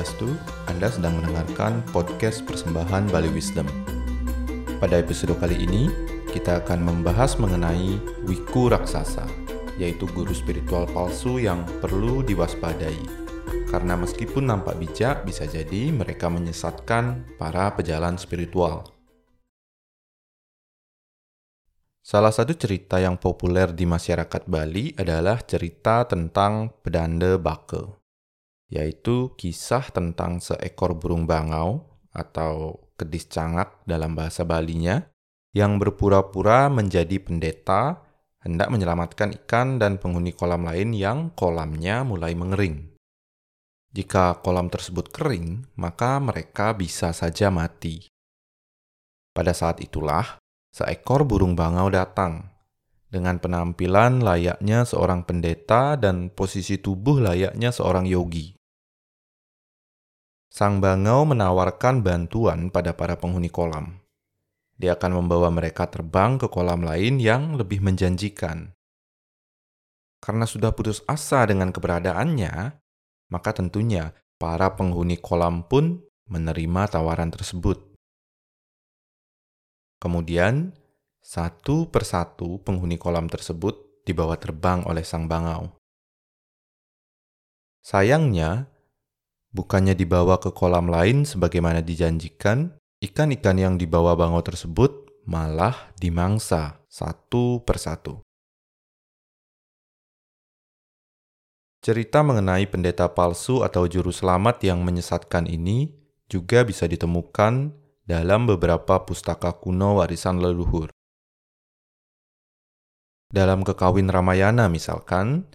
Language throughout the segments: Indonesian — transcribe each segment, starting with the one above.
Swastiastu, Anda sedang mendengarkan podcast persembahan Bali Wisdom. Pada episode kali ini, kita akan membahas mengenai wiku raksasa, yaitu guru spiritual palsu yang perlu diwaspadai. Karena meskipun nampak bijak, bisa jadi mereka menyesatkan para pejalan spiritual. Salah satu cerita yang populer di masyarakat Bali adalah cerita tentang pedanda bake yaitu kisah tentang seekor burung bangau atau kedis cangak dalam bahasa Balinya yang berpura-pura menjadi pendeta hendak menyelamatkan ikan dan penghuni kolam lain yang kolamnya mulai mengering. Jika kolam tersebut kering, maka mereka bisa saja mati. Pada saat itulah, seekor burung bangau datang dengan penampilan layaknya seorang pendeta dan posisi tubuh layaknya seorang yogi. Sang bangau menawarkan bantuan pada para penghuni kolam. Dia akan membawa mereka terbang ke kolam lain yang lebih menjanjikan. Karena sudah putus asa dengan keberadaannya, maka tentunya para penghuni kolam pun menerima tawaran tersebut. Kemudian, satu persatu penghuni kolam tersebut dibawa terbang oleh sang bangau. Sayangnya, Bukannya dibawa ke kolam lain sebagaimana dijanjikan, ikan-ikan yang dibawa bangau tersebut malah dimangsa satu persatu. Cerita mengenai pendeta palsu atau juru selamat yang menyesatkan ini juga bisa ditemukan dalam beberapa pustaka kuno warisan leluhur. Dalam Kekawin Ramayana misalkan,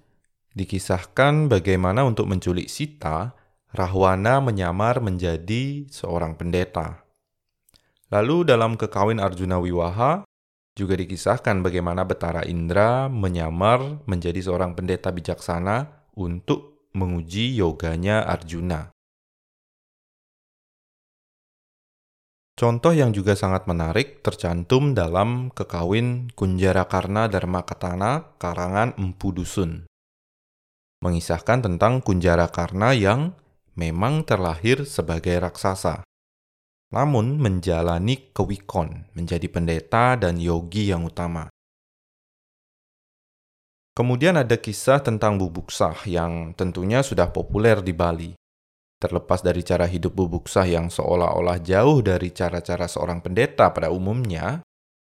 dikisahkan bagaimana untuk menculik Sita, Rahwana menyamar menjadi seorang pendeta. Lalu dalam kekawin Arjuna Wiwaha juga dikisahkan bagaimana Betara Indra menyamar menjadi seorang pendeta bijaksana untuk menguji yoganya Arjuna. Contoh yang juga sangat menarik tercantum dalam kekawin Kunjara Karna Dharma Katana karangan Empu Dusun. Mengisahkan tentang Kunjara Karna yang memang terlahir sebagai raksasa, namun menjalani kewikon menjadi pendeta dan yogi yang utama. Kemudian ada kisah tentang bubuksah yang tentunya sudah populer di Bali. Terlepas dari cara hidup bubuksah yang seolah-olah jauh dari cara-cara seorang pendeta pada umumnya,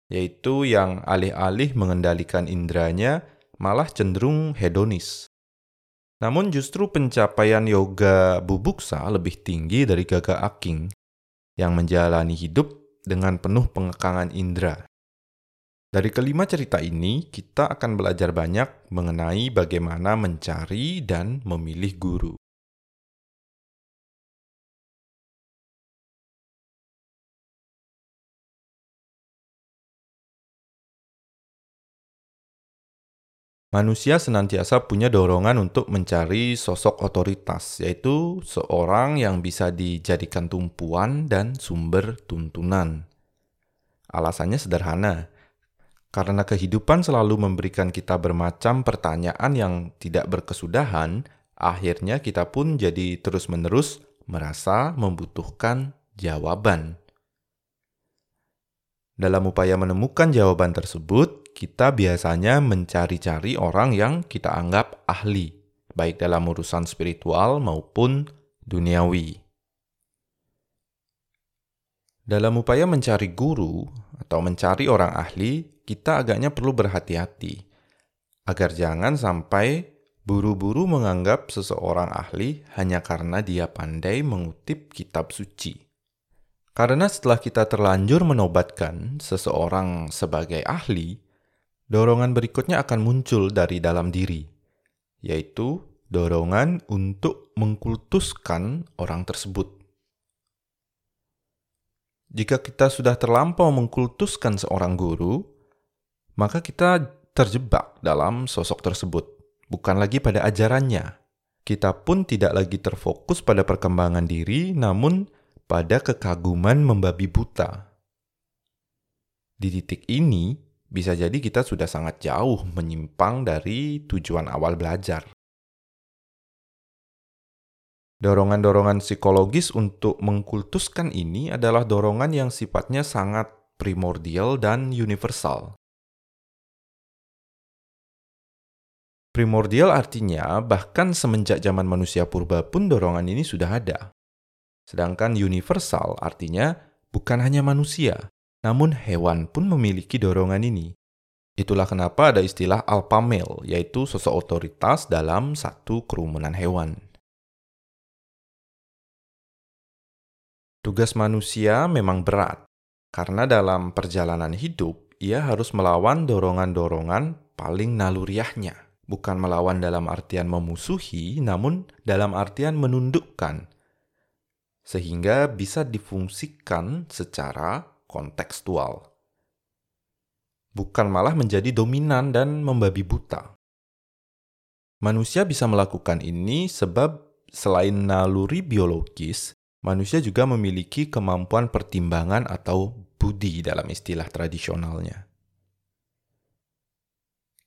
yaitu yang alih-alih mengendalikan indranya malah cenderung hedonis. Namun justru pencapaian yoga bubuksa lebih tinggi dari gaga aking yang menjalani hidup dengan penuh pengekangan indera. Dari kelima cerita ini, kita akan belajar banyak mengenai bagaimana mencari dan memilih guru. Manusia senantiasa punya dorongan untuk mencari sosok otoritas, yaitu seorang yang bisa dijadikan tumpuan dan sumber tuntunan. Alasannya sederhana, karena kehidupan selalu memberikan kita bermacam pertanyaan yang tidak berkesudahan, akhirnya kita pun jadi terus-menerus merasa membutuhkan jawaban. Dalam upaya menemukan jawaban tersebut, kita biasanya mencari-cari orang yang kita anggap ahli, baik dalam urusan spiritual maupun duniawi. Dalam upaya mencari guru atau mencari orang ahli, kita agaknya perlu berhati-hati agar jangan sampai buru-buru menganggap seseorang ahli hanya karena dia pandai mengutip kitab suci. Karena setelah kita terlanjur menobatkan seseorang sebagai ahli, dorongan berikutnya akan muncul dari dalam diri, yaitu dorongan untuk mengkultuskan orang tersebut. Jika kita sudah terlampau mengkultuskan seorang guru, maka kita terjebak dalam sosok tersebut, bukan lagi pada ajarannya. Kita pun tidak lagi terfokus pada perkembangan diri, namun pada kekaguman membabi buta. Di titik ini, bisa jadi kita sudah sangat jauh menyimpang dari tujuan awal belajar. Dorongan-dorongan psikologis untuk mengkultuskan ini adalah dorongan yang sifatnya sangat primordial dan universal. Primordial artinya bahkan semenjak zaman manusia purba pun dorongan ini sudah ada. Sedangkan universal artinya bukan hanya manusia, namun hewan pun memiliki dorongan ini. Itulah kenapa ada istilah alpha male, yaitu sosok otoritas dalam satu kerumunan hewan. Tugas manusia memang berat, karena dalam perjalanan hidup ia harus melawan dorongan-dorongan paling naluriahnya bukan melawan dalam artian memusuhi, namun dalam artian menundukkan, sehingga bisa difungsikan secara kontekstual, bukan malah menjadi dominan dan membabi buta. Manusia bisa melakukan ini sebab selain naluri biologis, manusia juga memiliki kemampuan pertimbangan atau budi dalam istilah tradisionalnya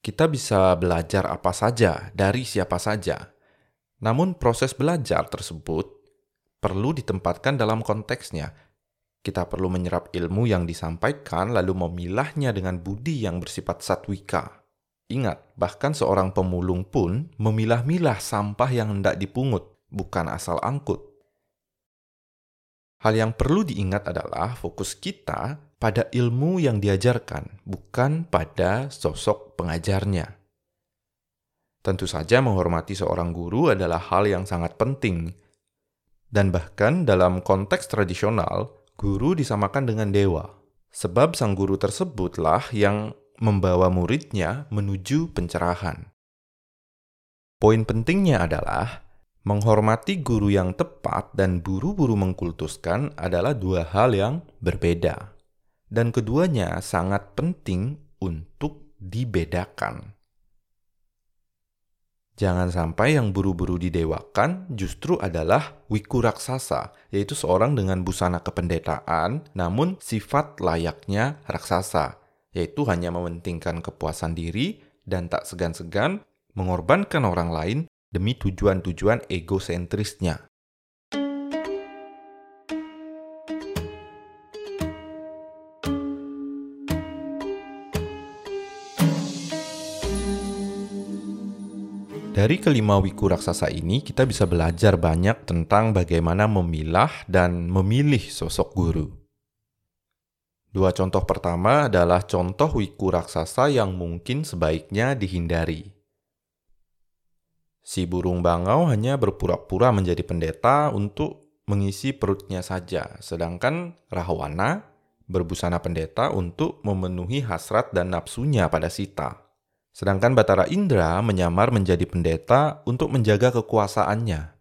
kita bisa belajar apa saja dari siapa saja. Namun proses belajar tersebut perlu ditempatkan dalam konteksnya. Kita perlu menyerap ilmu yang disampaikan lalu memilahnya dengan budi yang bersifat satwika. Ingat, bahkan seorang pemulung pun memilah-milah sampah yang hendak dipungut, bukan asal angkut. Hal yang perlu diingat adalah fokus kita pada ilmu yang diajarkan, bukan pada sosok pengajarnya. Tentu saja, menghormati seorang guru adalah hal yang sangat penting, dan bahkan dalam konteks tradisional, guru disamakan dengan dewa, sebab sang guru tersebutlah yang membawa muridnya menuju pencerahan. Poin pentingnya adalah menghormati guru yang tepat dan buru-buru mengkultuskan adalah dua hal yang berbeda dan keduanya sangat penting untuk dibedakan. Jangan sampai yang buru-buru didewakan justru adalah wiku raksasa, yaitu seorang dengan busana kependetaan namun sifat layaknya raksasa, yaitu hanya mementingkan kepuasan diri dan tak segan-segan mengorbankan orang lain demi tujuan-tujuan egosentrisnya. Dari kelima wiku raksasa ini, kita bisa belajar banyak tentang bagaimana memilah dan memilih sosok guru. Dua contoh pertama adalah contoh wiku raksasa yang mungkin sebaiknya dihindari. Si burung bangau hanya berpura-pura menjadi pendeta untuk mengisi perutnya saja, sedangkan Rahwana berbusana pendeta untuk memenuhi hasrat dan nafsunya pada Sita. Sedangkan Batara Indra menyamar menjadi pendeta untuk menjaga kekuasaannya.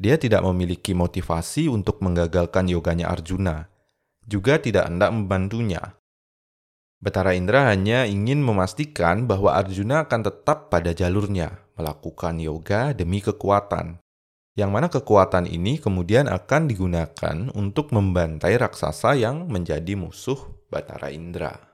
Dia tidak memiliki motivasi untuk menggagalkan yoganya Arjuna, juga tidak hendak membantunya. Batara Indra hanya ingin memastikan bahwa Arjuna akan tetap pada jalurnya, melakukan yoga demi kekuatan, yang mana kekuatan ini kemudian akan digunakan untuk membantai raksasa yang menjadi musuh Batara Indra.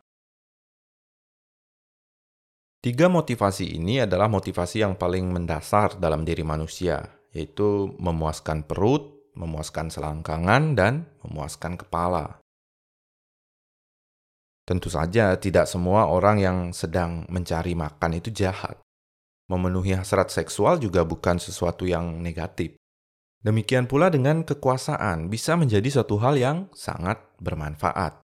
Tiga motivasi ini adalah motivasi yang paling mendasar dalam diri manusia, yaitu memuaskan perut, memuaskan selangkangan, dan memuaskan kepala. Tentu saja, tidak semua orang yang sedang mencari makan itu jahat. Memenuhi hasrat seksual juga bukan sesuatu yang negatif. Demikian pula dengan kekuasaan, bisa menjadi suatu hal yang sangat bermanfaat.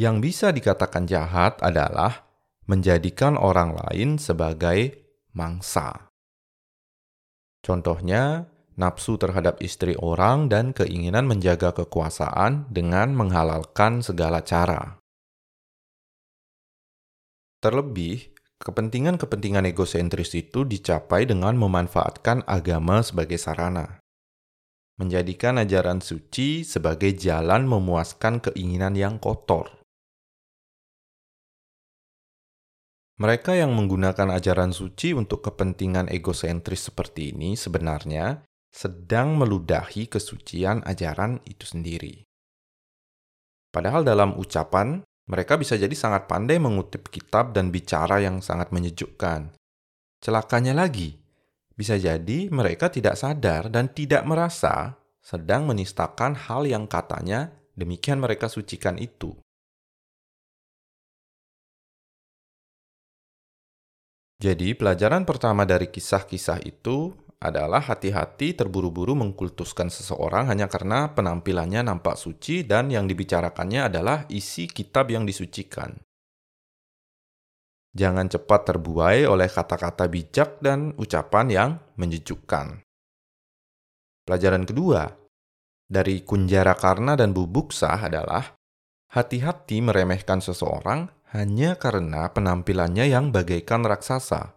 Yang bisa dikatakan jahat adalah menjadikan orang lain sebagai mangsa. Contohnya, nafsu terhadap istri orang dan keinginan menjaga kekuasaan dengan menghalalkan segala cara. Terlebih, kepentingan-kepentingan egosentris itu dicapai dengan memanfaatkan agama sebagai sarana. Menjadikan ajaran suci sebagai jalan memuaskan keinginan yang kotor. Mereka yang menggunakan ajaran suci untuk kepentingan egosentris seperti ini sebenarnya sedang meludahi kesucian ajaran itu sendiri. Padahal dalam ucapan, mereka bisa jadi sangat pandai mengutip kitab dan bicara yang sangat menyejukkan. Celakanya lagi, Bisa jadi mereka tidak sadar dan tidak merasa sedang menistakan hal yang katanya demikian mereka sucikan itu. Jadi, pelajaran pertama dari kisah-kisah itu adalah hati-hati terburu-buru mengkultuskan seseorang hanya karena penampilannya nampak suci dan yang dibicarakannya adalah isi kitab yang disucikan. Jangan cepat terbuai oleh kata-kata bijak dan ucapan yang menyejukkan. Pelajaran kedua dari Kunjara Karna dan Bubuk Sah adalah hati-hati meremehkan seseorang hanya karena penampilannya yang bagaikan raksasa.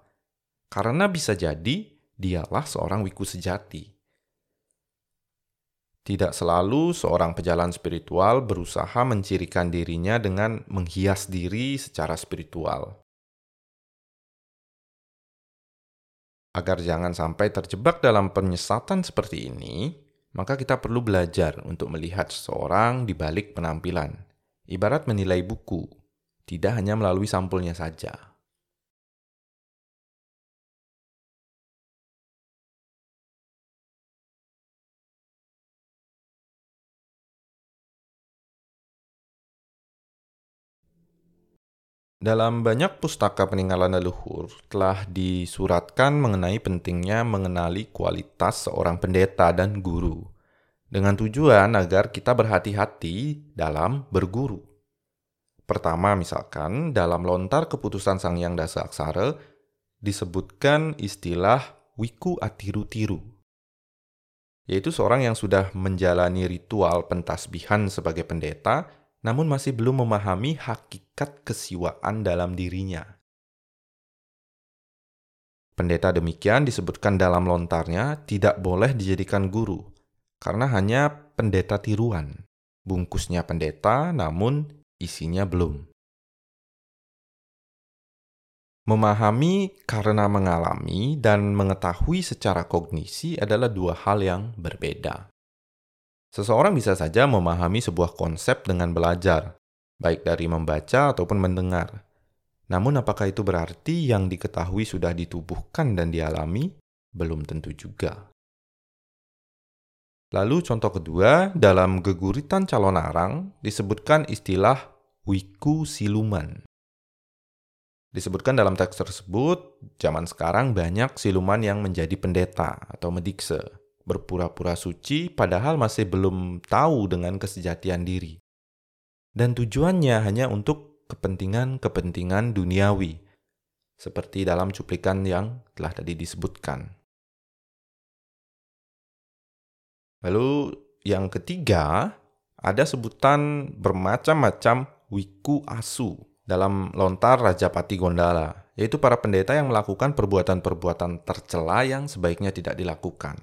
Karena bisa jadi dialah seorang wiku sejati. Tidak selalu seorang pejalan spiritual berusaha mencirikan dirinya dengan menghias diri secara spiritual. Agar jangan sampai terjebak dalam penyesatan seperti ini, maka kita perlu belajar untuk melihat seseorang di balik penampilan, ibarat menilai buku, tidak hanya melalui sampulnya saja. Dalam banyak pustaka peninggalan leluhur telah disuratkan mengenai pentingnya mengenali kualitas seorang pendeta dan guru, dengan tujuan agar kita berhati-hati dalam berguru. Pertama, misalkan dalam lontar keputusan Sang Yang Dasa Aksara disebutkan istilah wiku atiru-tiru, yaitu seorang yang sudah menjalani ritual pentasbihan sebagai pendeta namun masih belum memahami hakikat kesiwaan dalam dirinya. Pendeta demikian disebutkan dalam lontarnya tidak boleh dijadikan guru, karena hanya pendeta tiruan. Bungkusnya pendeta, namun isinya belum. Memahami karena mengalami dan mengetahui secara kognisi adalah dua hal yang berbeda. Seseorang bisa saja memahami sebuah konsep dengan belajar, baik dari membaca ataupun mendengar. Namun, apakah itu berarti yang diketahui sudah ditubuhkan dan dialami? Belum tentu juga. Lalu, contoh kedua, dalam geguritan calon arang disebutkan istilah wiku siluman. Disebutkan dalam teks tersebut, zaman sekarang banyak siluman yang menjadi pendeta atau medikse berpura-pura suci padahal masih belum tahu dengan kesejatian diri. Dan tujuannya hanya untuk kepentingan-kepentingan duniawi, seperti dalam cuplikan yang telah tadi disebutkan. Lalu yang ketiga, ada sebutan bermacam-macam wiku asu dalam lontar Raja Pati Gondala, yaitu para pendeta yang melakukan perbuatan-perbuatan tercela yang sebaiknya tidak dilakukan.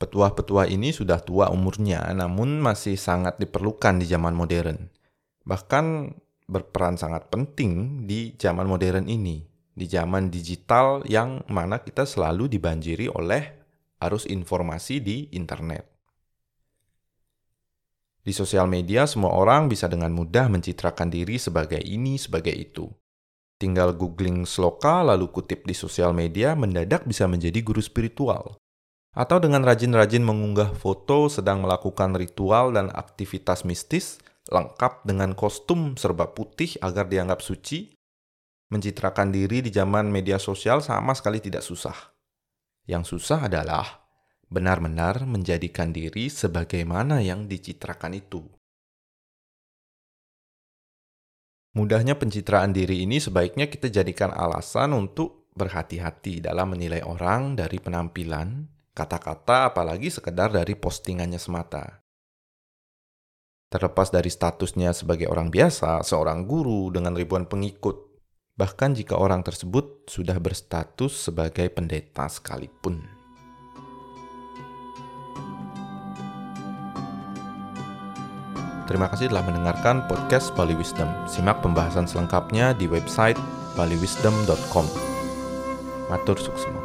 Petua-petua ini sudah tua umurnya, namun masih sangat diperlukan di zaman modern. Bahkan berperan sangat penting di zaman modern ini, di zaman digital yang mana kita selalu dibanjiri oleh arus informasi di internet. Di sosial media, semua orang bisa dengan mudah mencitrakan diri sebagai ini, sebagai itu. Tinggal googling sloka, lalu kutip di sosial media, mendadak bisa menjadi guru spiritual atau dengan rajin-rajin mengunggah foto sedang melakukan ritual dan aktivitas mistis lengkap dengan kostum serba putih agar dianggap suci, mencitrakan diri di zaman media sosial sama sekali tidak susah. Yang susah adalah benar-benar menjadikan diri sebagaimana yang dicitrakan itu. Mudahnya pencitraan diri ini sebaiknya kita jadikan alasan untuk berhati-hati dalam menilai orang dari penampilan, kata-kata apalagi sekedar dari postingannya semata. Terlepas dari statusnya sebagai orang biasa, seorang guru dengan ribuan pengikut, bahkan jika orang tersebut sudah berstatus sebagai pendeta sekalipun. Terima kasih telah mendengarkan podcast Bali Wisdom. Simak pembahasan selengkapnya di website baliwisdom.com. Matur suksema.